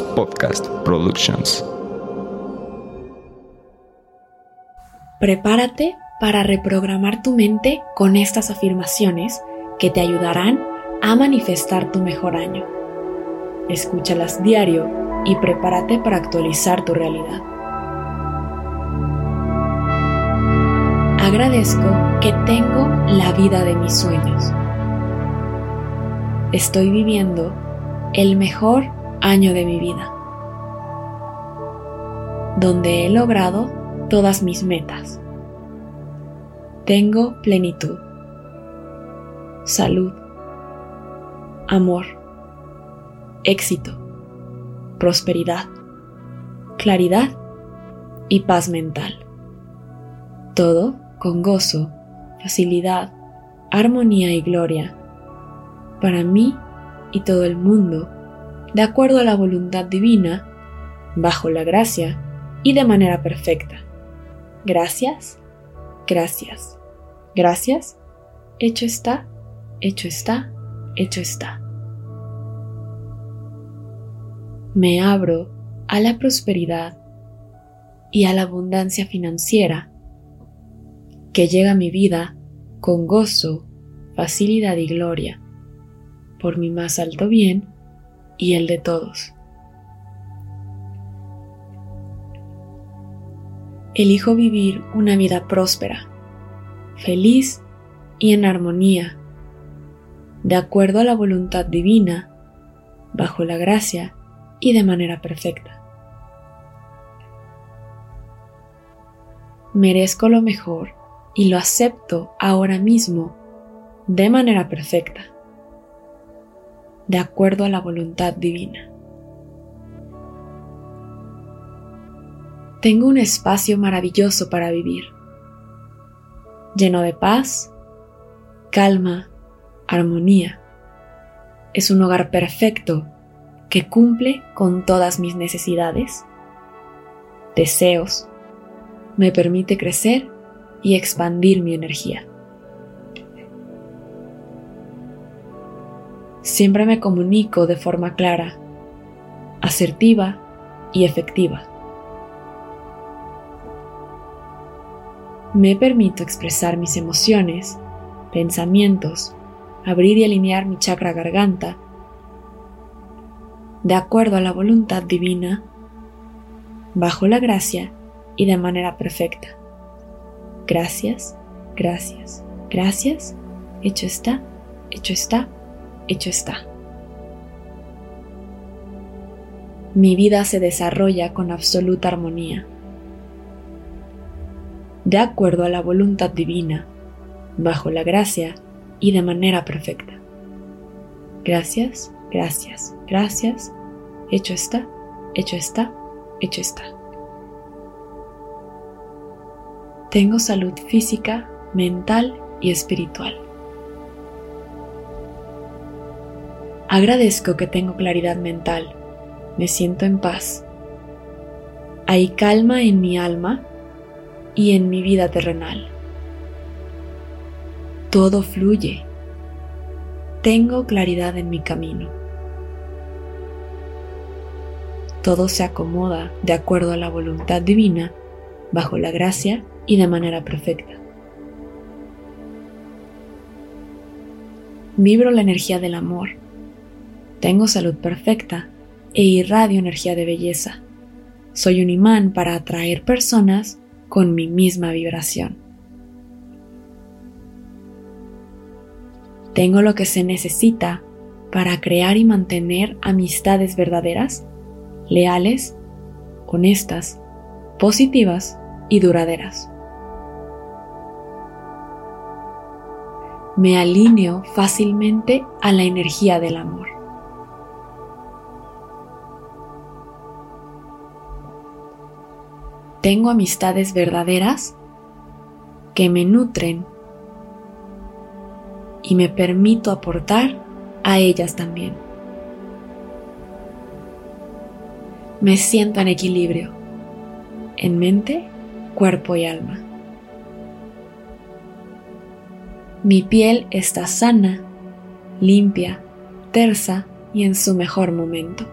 Podcast Productions. Prepárate para reprogramar tu mente con estas afirmaciones que te ayudarán a manifestar tu mejor año. Escúchalas diario y prepárate para actualizar tu realidad. Agradezco que tengo la vida de mis sueños. Estoy viviendo el mejor año de mi vida, donde he logrado todas mis metas. Tengo plenitud, salud, amor, éxito, prosperidad, claridad y paz mental. Todo con gozo, facilidad, armonía y gloria para mí y todo el mundo, de acuerdo a la voluntad divina, bajo la gracia y de manera perfecta. Gracias, gracias, gracias, hecho está, hecho está, hecho está. Me abro a la prosperidad y a la abundancia financiera que llega a mi vida con gozo, facilidad y gloria, por mi más alto bien y el de todos. Elijo vivir una vida próspera, feliz y en armonía, de acuerdo a la voluntad divina, bajo la gracia y de manera perfecta. Merezco lo mejor y lo acepto ahora mismo de manera perfecta, de acuerdo a la voluntad divina. Tengo un espacio maravilloso para vivir, lleno de paz, calma, armonía. Es un hogar perfecto que cumple con todas mis necesidades, deseos, me permite crecer y expandir mi energía. Siempre me comunico de forma clara, asertiva y efectiva. Me permito expresar mis emociones, pensamientos, abrir y alinear mi chakra garganta de acuerdo a la voluntad divina, bajo la gracia y de manera perfecta. Gracias, gracias, gracias. Hecho está, hecho está, hecho está. Mi vida se desarrolla con absoluta armonía. De acuerdo a la voluntad divina, bajo la gracia y de manera perfecta. Gracias, gracias, gracias. Hecho está, hecho está, hecho está. Tengo salud física, mental y espiritual. Agradezco que tengo claridad mental. Me siento en paz. Hay calma en mi alma y en mi vida terrenal. Todo fluye. Tengo claridad en mi camino. Todo se acomoda de acuerdo a la voluntad divina, bajo la gracia y de manera perfecta. Vibro la energía del amor. Tengo salud perfecta e irradio energía de belleza. Soy un imán para atraer personas con mi misma vibración. Tengo lo que se necesita para crear y mantener amistades verdaderas, leales, honestas, positivas y duraderas. me alineo fácilmente a la energía del amor. Tengo amistades verdaderas que me nutren y me permito aportar a ellas también. Me siento en equilibrio, en mente, cuerpo y alma. Mi piel está sana, limpia, tersa y en su mejor momento.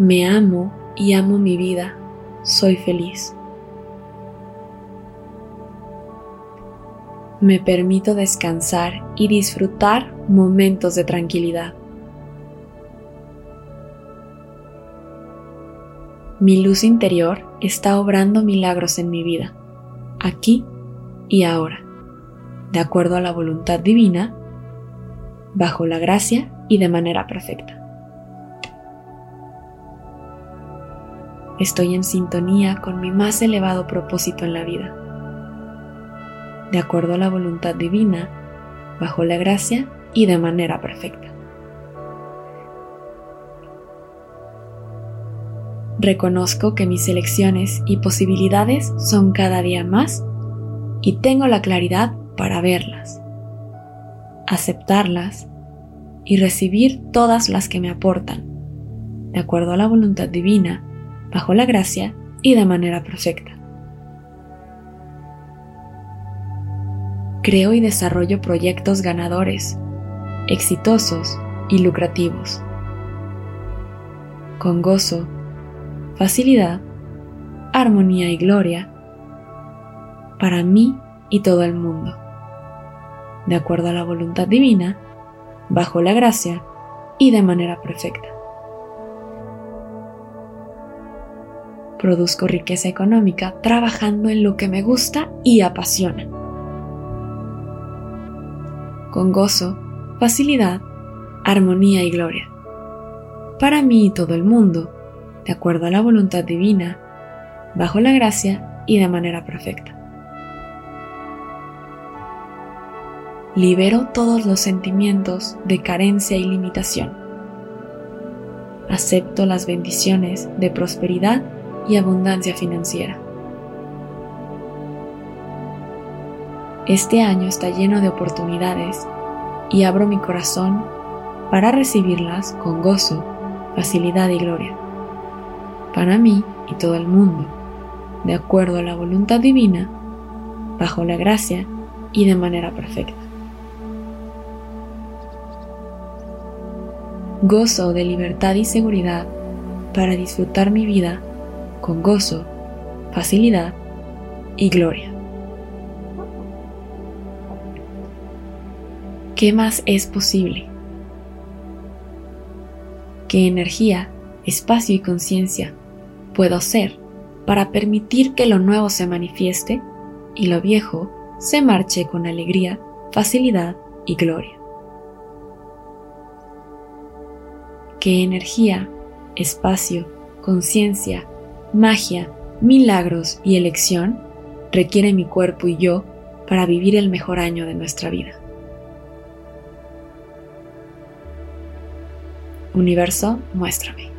Me amo y amo mi vida. Soy feliz. Me permito descansar y disfrutar momentos de tranquilidad. Mi luz interior está obrando milagros en mi vida, aquí y ahora, de acuerdo a la voluntad divina, bajo la gracia y de manera perfecta. Estoy en sintonía con mi más elevado propósito en la vida, de acuerdo a la voluntad divina, bajo la gracia y de manera perfecta. Reconozco que mis elecciones y posibilidades son cada día más y tengo la claridad para verlas, aceptarlas y recibir todas las que me aportan, de acuerdo a la voluntad divina, bajo la gracia y de manera perfecta. Creo y desarrollo proyectos ganadores, exitosos y lucrativos. Con gozo, facilidad, armonía y gloria para mí y todo el mundo, de acuerdo a la voluntad divina, bajo la gracia y de manera perfecta. Produzco riqueza económica trabajando en lo que me gusta y apasiona con gozo, facilidad, armonía y gloria. Para mí y todo el mundo, de acuerdo a la voluntad divina, bajo la gracia y de manera perfecta. Libero todos los sentimientos de carencia y limitación. Acepto las bendiciones de prosperidad y abundancia financiera. Este año está lleno de oportunidades y abro mi corazón para recibirlas con gozo, facilidad y gloria. Para mí y todo el mundo, de acuerdo a la voluntad divina, bajo la gracia y de manera perfecta. Gozo de libertad y seguridad para disfrutar mi vida con gozo, facilidad y gloria. ¿Qué más es posible? ¿Qué energía, espacio y conciencia puedo ser para permitir que lo nuevo se manifieste y lo viejo se marche con alegría, facilidad y gloria? ¿Qué energía, espacio, conciencia, magia, milagros y elección requiere mi cuerpo y yo para vivir el mejor año de nuestra vida? Universo, muéstrame.